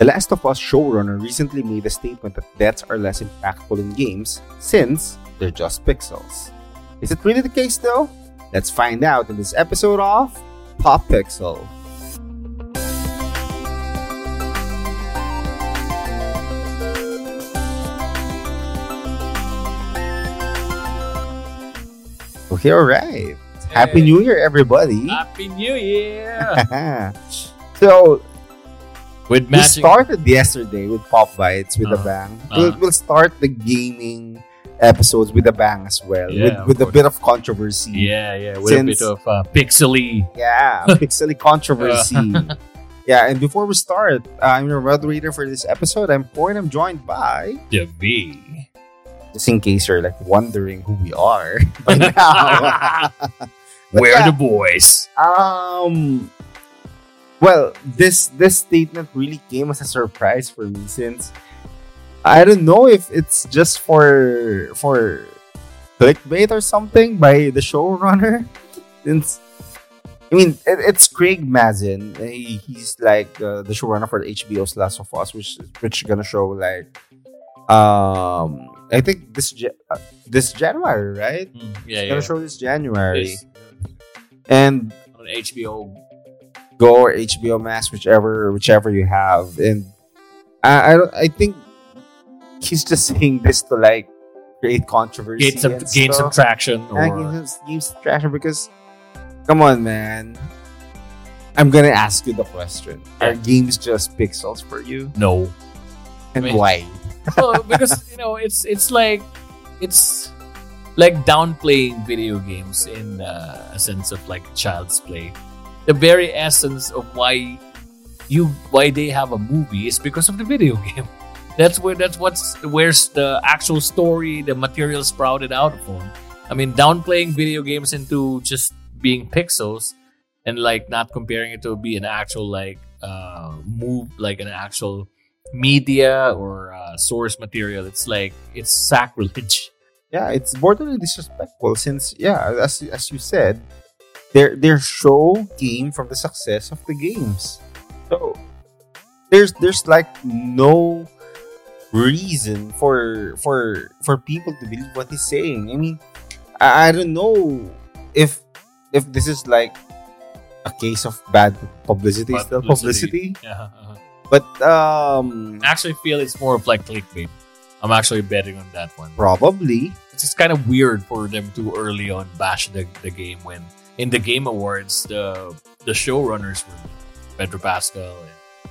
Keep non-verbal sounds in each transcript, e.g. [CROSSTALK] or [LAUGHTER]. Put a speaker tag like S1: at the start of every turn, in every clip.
S1: The Last of Us showrunner recently made a statement that deaths are less impactful in games since they're just pixels. Is it really the case though? Let's find out in this episode of Pop Pixel. Okay, alright. Happy New Year, everybody.
S2: Happy New Year! [LAUGHS]
S1: so,
S2: With
S1: we started yesterday with Pop Bites with a
S2: Uh-huh.
S1: bang.
S2: Uh-huh.
S1: We'll, we'll start the gaming episodes with a bang as well,
S2: Yeah,
S1: with, with a bit of controversy.
S2: Yeah, yeah, with a bit of uh, pixely.
S1: Yeah, [LAUGHS] pixely controversy. [LAUGHS] yeah, and before we start, I'm your moderator for this episode. I'm Poy and I'm joined by,
S2: The V.
S1: just in case you're like wondering who we are [LAUGHS] by now.
S2: Where
S1: yeah,
S2: the boys?
S1: Um. Well, this this statement really came as a surprise for me since I don't know if it's just for for clickbait or something by the showrunner. [LAUGHS] Since I mean, it, it's Craig Mazin. He, he's like uh, the showrunner for HBO's Last of Us, which which gonna show like um I think this uh, this January, right?
S2: Mm, yeah,
S1: It's
S2: yeah.
S1: gonna show this January,
S2: Yes.
S1: and
S2: On HBO.
S1: Go or HBO Max, whichever whichever you have. And I I, don't, I think he's just saying this to like create controversy.
S2: Gain some, gain some traction. Or,
S1: gain some, gain some traction because come on, man. I'm gonna ask you the question: Are games just pixels for you,
S2: no.
S1: and
S2: mean-
S1: why? [LAUGHS]
S2: well, because you know, it's it's like it's like downplaying video games in uh, a sense of like child's play. The very essence of why you why they have a movie is because of the video [LAUGHS] game. That's where that's what's where's the actual story, the material sprouted out from. I mean, downplaying video games into just being pixels and like not comparing it to be an actual like uh move like an actual media or uh, source material it's like it's sacrilege
S1: yeah, it's borderline disrespectful since yeah, as as you said, their their show came from the success of the games. So there's there's like no reason for for for people to believe what he's saying. I mean, I, I don't know if if this is like a case of bad publicity,
S2: Bad
S1: still
S2: publicity.
S1: publicity.
S2: yeah uh-huh.
S1: But um
S2: i actually feel it's more of like clickbait i'm actually betting on that one
S1: probably
S2: it's just kind of weird for them to early on bash the, the game when in the game awards the the showrunners were pedro pascal and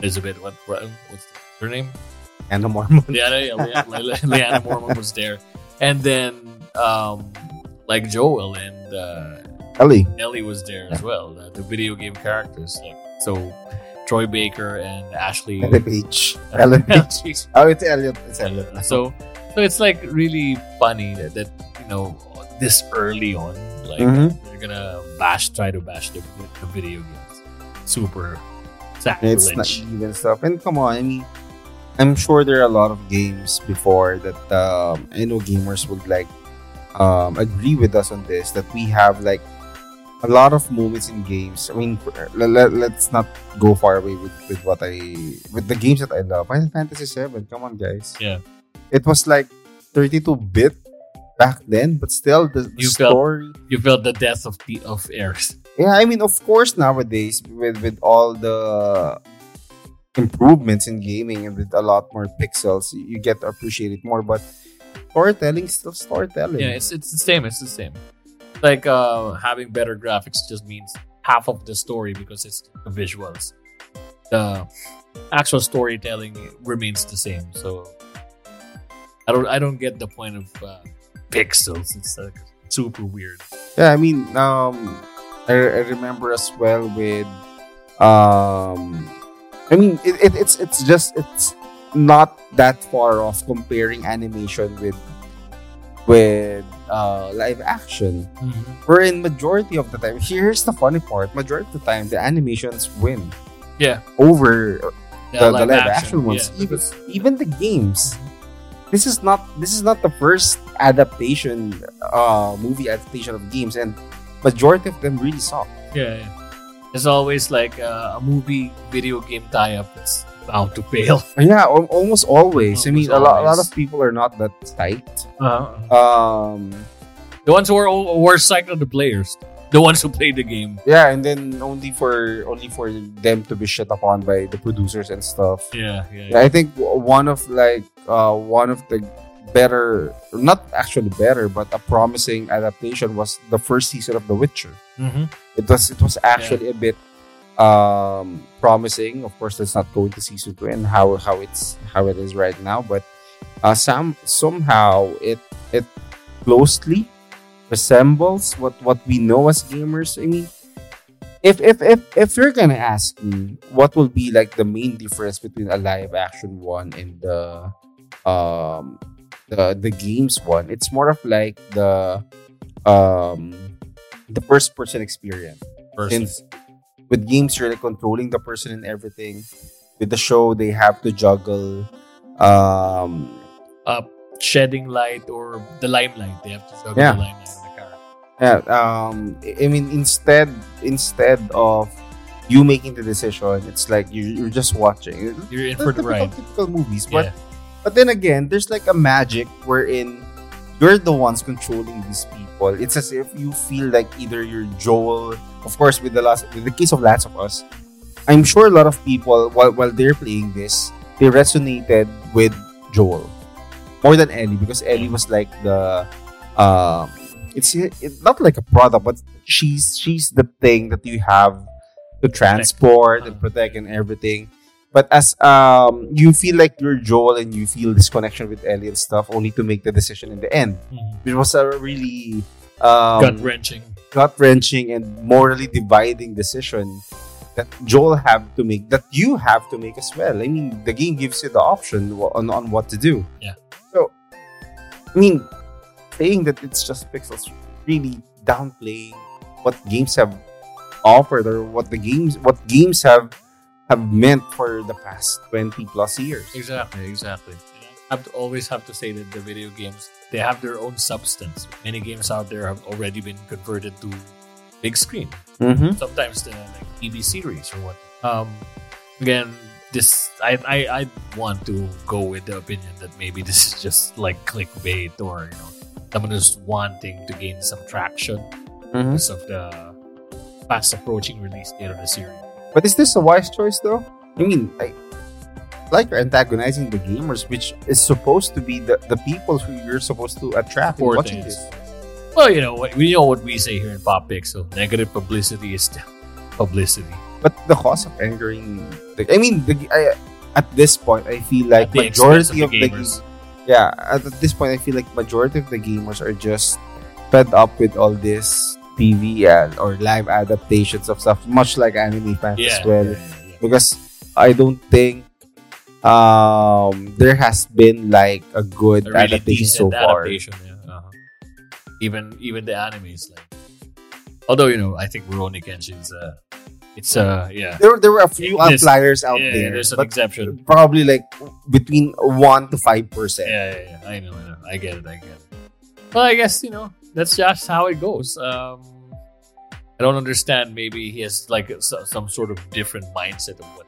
S2: elizabeth what, what what's her name
S1: and the Mormont. [LAUGHS]
S2: Lyanna, yeah, Le- Le- Lyanna Mormont was there and then um like joel and uh
S1: Ellie.
S2: Ellie was there as well. The, the video game characters, like so, Troy Baker and Ashley.
S1: Ellen Page. Ellen Page. Oh, it's Elliot. It's Elliot.
S2: so, so it's like really funny that, that you know this early on, like
S1: Mhm.
S2: they're gonna bash, try to bash the, the video games. Super sacrilege.
S1: it's not even stuff. And come on, I mean, I'm sure there are a lot of games before that um, I know gamers would like um, agree with us on this that we have like a lot of moments in games. I mean, let, let, let's not go far away with, with what I with the games that I love. Final Fantasy VII. Come on, guys.
S2: Yeah.
S1: It was like 32 bit back then, but still the, the
S2: You felt-
S1: story.
S2: you felt the death of the of Aeris.
S1: Yeah, I mean, of course, nowadays with with all the improvements in gaming and with a lot more pixels, you get to appreciate it more. But storytelling still storytelling.
S2: Yeah, it's it's the same. It's the same. Like uh, having better graphics just means half of the story because it's the visuals. The actual storytelling remains the same. So I don't I don't get the point of uh, pixels. It's like super weird.
S1: Yeah, I mean, um, I, I remember as well with, um, I mean, it, it, it's it's just it's not that far off comparing animation with with uh, live action. Where in majority of the time, here's the funny part: majority of the time, the animations win
S2: Yeah,
S1: over the, the live action,
S2: yeah,
S1: ones. even,
S2: because-
S1: even the games. This is not this is not the first adaptation, uh, movie adaptation of games, and majority of them really suck.
S2: yeah, yeah. There's always like uh, a movie video game tie up. It's bound to fail. [LAUGHS]
S1: Yeah, al- almost always. I mean, a
S2: Almost
S1: lot, a lot of people are not that psyched.
S2: Uh,
S1: Um,
S2: the ones who are were psyched are the players, the ones who play the game.
S1: yeah, and then only for only for them to be shit upon by the producers and stuff.
S2: Yeah, yeah.
S1: Yeah, I think one of like uh one of the better, not actually better, but a promising adaptation was the first season of The Witcher.
S2: Mm-hmm.
S1: It was it was actually a bit um promising. Of course, let's not go into season two and how how it's how it is right now, but uh some somehow it it closely resembles what what we know as gamers. I mean, if if if if you're gonna ask me what will be like the main difference between a live action one and the um the the games one, it's more of like the um the first person experience. Since with games you're like controlling the person and everything. With the show they have to juggle um
S2: uh, shedding light or the limelight. They have to juggle
S1: Yeah.
S2: the limelight of the character.
S1: Yeah, um, I mean, instead instead of you making the decision, it's like you, you're just watching.
S2: You're in for the ride.
S1: typical movies, but
S2: Yeah.
S1: But then again, there's like a magic wherein you're the ones controlling these people. It's as if you feel like either you're Joel. Of course, with the last, with the case of Last of Us, I'm sure a lot of people while while they're playing this, they resonated with Joel more than Ellie because Ellie was like the um it's it's not like a product but she's she's the thing that you have to transport and protect and everything but as um you feel like you're Joel and you feel this connection with Ellie and stuff only to make the decision in the end
S2: Mhm.
S1: it was a really um,
S2: Gut wrenching.
S1: gut wrenching and morally dividing decision that Joel have to make, that you have to make as well. I mean, the game gives you the option on, on what to do.
S2: Yeah.
S1: So, I mean, saying that it's just pixels really downplaying what games have offered or what the games what games have have meant for the past 20 plus years.
S2: Exactly, exactly. I have to always have to say that the video games they have their own substance. Many games out there have already been converted to big screen.
S1: Mm-hmm.
S2: Sometimes the like TV series or what. Um, again, this I, I I want to go with the opinion that maybe this is just like clickbait or you know someone who's wanting to gain some traction
S1: Mm-hmm.
S2: because of the fast approaching release date of the series.
S1: But is this a wise choice though? I mean, like, like you're antagonizing the gamers, which is supposed to be the, the people who you're supposed to attract
S2: Poor
S1: watching
S2: things.
S1: this.
S2: Well, you know what we know what we say here in Pop Pixel. Negative publicity is still publicity.
S1: But the cause of angering, the, I mean, the, I, at this point, I feel like
S2: At the
S1: majority of the,
S2: gamers.
S1: ga- yeah, at this point, I feel like majority of the gamers are just fed up with all this TV and or live adaptations of stuff, much like anime fans
S2: yeah,
S1: as well.
S2: yeah, yeah, yeah.
S1: because I don't think um there has been like a good
S2: A really
S1: adaptation so far.
S2: adaptation. Yeah. Uh-huh. Even even the anime is like. Although you know, I think Rurouni Kenshin's uh, it's uh yeah.
S1: There, there were a few
S2: There's-
S1: outliers out
S2: yeah,
S1: there,
S2: there's an
S1: but
S2: exception.
S1: probably like between one to five percent.
S2: Yeah, yeah, yeah. I know, I know. I get it. I get it. Well, I guess you know that's just how it goes. Um, I don't understand. Maybe he has like s- some sort of different mindset of what.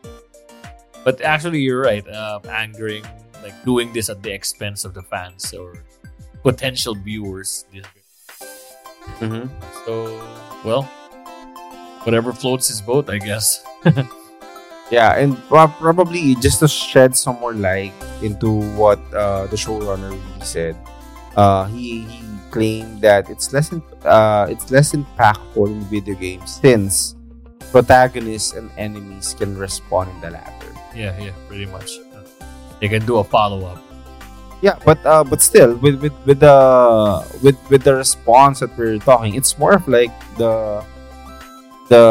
S2: But actually, you're right. Uh, angering, like doing this at the expense of the fans or potential viewers.
S1: Mm-hmm.
S2: So, well, whatever floats his boat, I guess. [LAUGHS]
S1: Yeah, and prob- probably just to shed some more light into what uh, the showrunner really said. Uh, he, he claimed that it's less in, uh, it's less impactful in video games since protagonists and enemies can respond in the latter.
S2: yeah, yeah, pretty much. They can do a follow up.
S1: Yeah, but uh, but still, with with with the with with the response that we're talking, it's more of like the the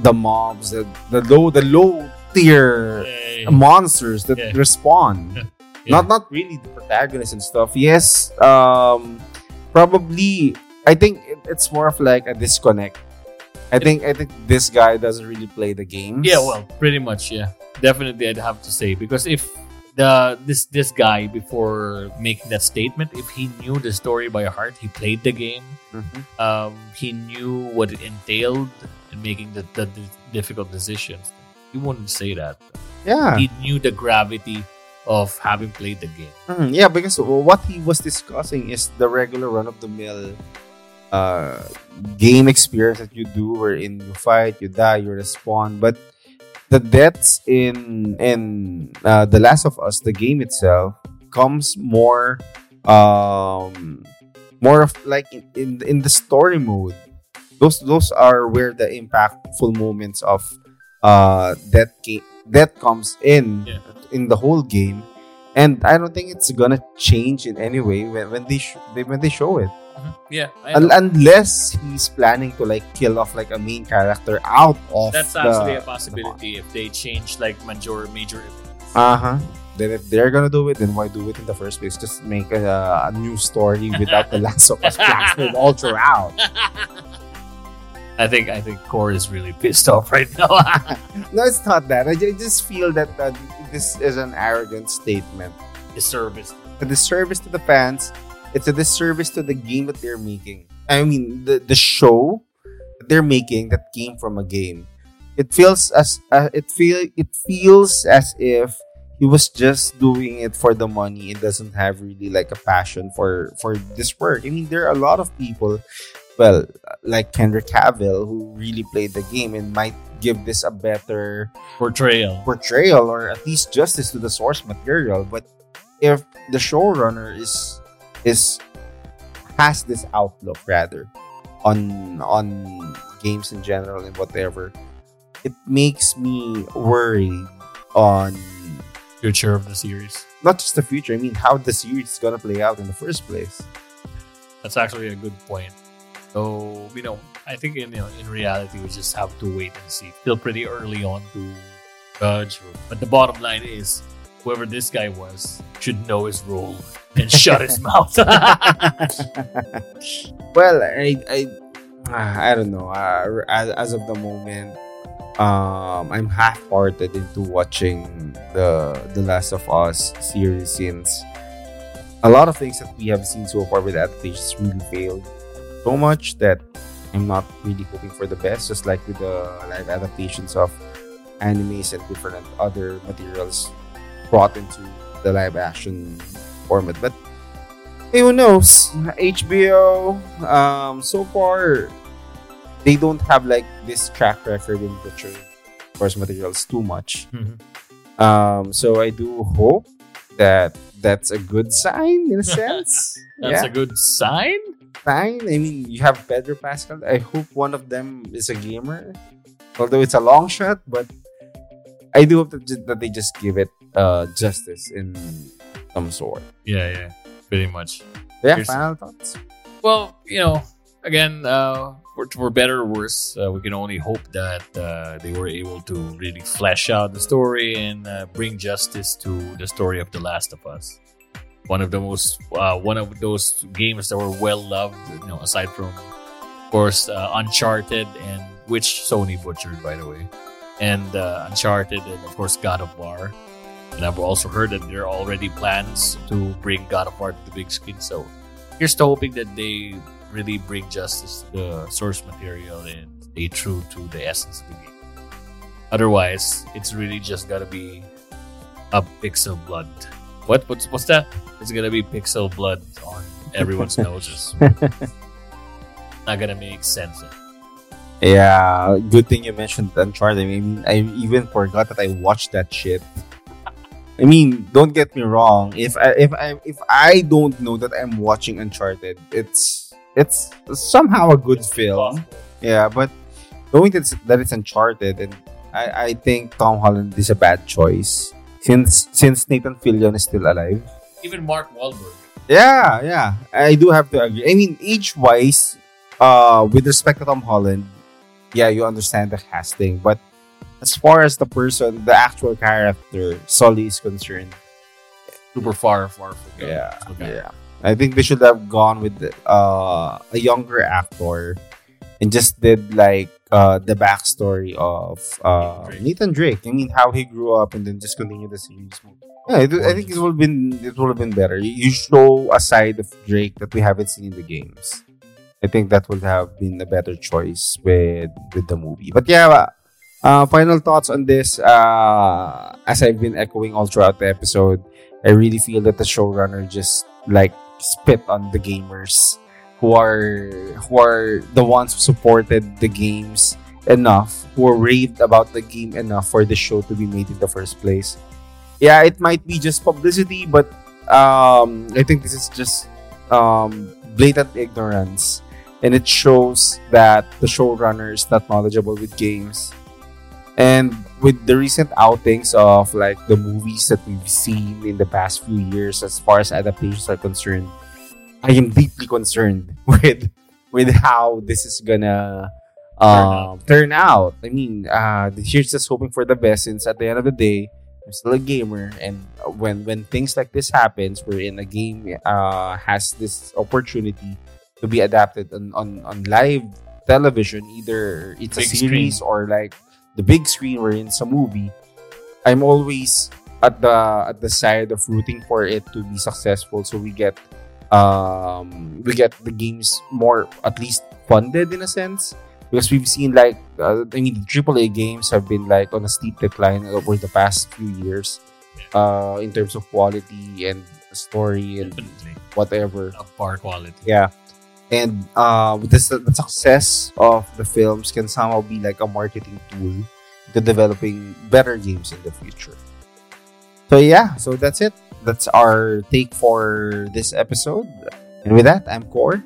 S1: the mobs, the the low the low tier monsters that
S2: Yeah.
S1: respond.
S2: Yeah.
S1: Not not really the protagonists and stuff. Yes, um, probably. I think it, it's more of like a disconnect. I think I think this guy doesn't really play the game.
S2: Yeah, well, pretty much, yeah. Definitely, I'd have to say because if the this this guy before making that statement, if he knew the story by heart, he played the game,
S1: Mhm.
S2: um, he knew what it entailed in making the, the, the difficult decisions. He wouldn't say that.
S1: Yeah.
S2: he knew the gravity of having played the game.
S1: Mhm, yeah, because what he was discussing is the regular run of the mill uh, game experience that you do, wherein you fight, you die, you respawn. But the deaths in in uh, the Last of Us, the game itself, comes more um more of like in, in in the story mode. Those those are where the impactful moments of uh that game that comes in
S2: Yeah.
S1: in the whole game and i don't think it's gonna change in any way when, when they, sh- they when they show it
S2: Yeah,
S1: Un-
S2: know.
S1: unless he's planning to like kill off like a main character out of
S2: that's
S1: the-
S2: actually a possibility if they change like major major events.
S1: uh-huh then if they're gonna do it then why do it in the first place just make a, a new story without the [LAUGHS] last of us all throughout [LAUGHS]
S2: I think I think Core is really pissed off right now. [LAUGHS]
S1: no it's not that i ju- just feel that uh, this is an arrogant statement
S2: Disservice.
S1: a disservice to the fans. It's a disservice to the game that they're making. I mean, the the show that they're making that came from a game. It feels as uh, it feel it feels as if he was just doing it for the money and doesn't have really like a passion for for this work. I mean, there are a lot of people, well, like Kendrick Cavill, who really played the game and might give this a better
S2: Portrayal.
S1: portrayal or at least justice to the source material but if the showrunner is is has this outlook rather on on games in general and whatever it makes me worried on
S2: Future of the series.
S1: not just the future i mean how the series is gonna play out in the first place
S2: That's actually a good point. So you know, I think in you know, in reality we just have to wait and see. Still pretty early on to judge. But the bottom line is, whoever this guy was should know his role and [LAUGHS] shut his mouth. [LAUGHS]
S1: well i i i don't know uh, as, as of the moment um i'm half-hearted into watching the the last of us series since a lot of things that we have seen so far with adaptations really failed so much that i'm not really hoping for the best just like with the live adaptations of animes and different other materials brought into the live action format but Hey, who knows? HBO, um, so far, they don't have like this track record in butchering source materials too much.
S2: Mhm.
S1: Um, so I do hope that that's a good sign in a [LAUGHS] sense.
S2: That's
S1: yeah,
S2: a good sign.
S1: Sign. I mean, you have Pedro Pascal. I hope one of them is a gamer, although it's a long shot. But I do hope that, that they just give it uh, justice in some sort.
S2: Yeah, yeah, pretty much.
S1: Yeah,
S2: Here's-
S1: final thoughts.
S2: Well, you know, again, uh, for, for better or worse, uh, we can only hope that uh, they were able to really flesh out the story and uh, bring justice to the story of The Last of Us. One of the most, uh, one of those games that were well loved, you know, aside from, of course, uh, Uncharted and which Sony butchered, by the way, and uh, Uncharted and of course God of War. And I've also heard that there are already plans to bring God of War to the big screen. So here's to hoping that they really bring justice to the source material and stay true to the essence of the game. Otherwise, it's really just gotta be a pixel blood. What? What's what's that? It's gonna be pixel blood on [LAUGHS] everyone's noses. [LAUGHS] Not gonna make sense.
S1: Yeah, good thing you mentioned Uncharted. I mean, I even forgot that I watched that shit. I mean, don't get me wrong. If I if I if I don't know that I'm watching Uncharted, it's it's somehow a good film. Yeah, but knowing that it's, that it's Uncharted, and I I think Tom Holland is a bad choice since since Nathan Fillion is still alive.
S2: Even Mark Wahlberg.
S1: Yeah, yeah. I do have to agree. I mean, age wise, uh, with respect to Tom Holland, yeah, you understand the casting. But as far as the person, the actual character, Sully is concerned,
S2: Super far, far from
S1: yeah,
S2: Okay.
S1: yeah. I think they should have gone with uh, a younger actor and just did like uh, the backstory of uh, Nathan Drake. I mean, how he grew up and then just continue the series. Yeah, it, I think it would have been it would have been better. You- show a side of Drake that we haven't seen in the games. I think that would have been a better choice with with the movie. But yeah, uh, Uh, final thoughts on this. Uh, as I've been echoing all throughout the episode, I really feel that the showrunner just like spit on the gamers who are who are the ones who supported the games enough, who raved about the game enough for the show to be made in the first place. Yeah, it might be just publicity, but um, I think this is just um, blatant ignorance, and it shows that the showrunner is not knowledgeable with games. And with the recent outings of like the movies that we've seen in the past few years, as far as adaptations are concerned, I am deeply concerned [LAUGHS] with with how this is gonna um, turn out. I mean, uh, here's just hoping for the best. Since at the end of the day, I'm still a gamer, and when when things like this happens, wherein a game uh, has this opportunity to be adapted on on, on live television, either it's
S2: Big
S1: a series or like the big screen, where it's a movie. I'm always at the at the side of rooting for it to be successful, so we get um we get the games more at least funded in a sense. Because we've seen like uh, I mean the AAA games have been like on a steep decline over the past few years uh in terms of quality and story and
S2: Definitely.
S1: whatever.
S2: Of bar quality.
S1: yeah. And uh this the success of the films can somehow be like a marketing tool to developing better games in the future. So yeah. So that's it that's our take for this episode and with that i'm core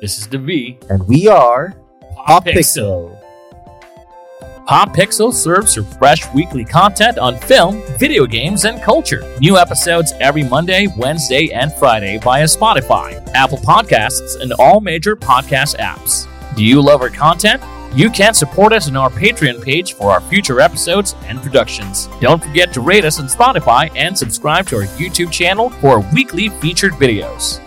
S2: This is the V.
S1: and we are
S2: Pop Pixel. Pop Pixel serves your fresh weekly content on film, video games, and culture. New episodes every Monday, Wednesday, and Friday via Spotify, Apple Podcasts, and all major podcast apps. Do you love our content? You can support us on our Patreon page for our future episodes and productions. Don't forget to rate us on Spotify and subscribe to our YouTube channel for weekly featured videos.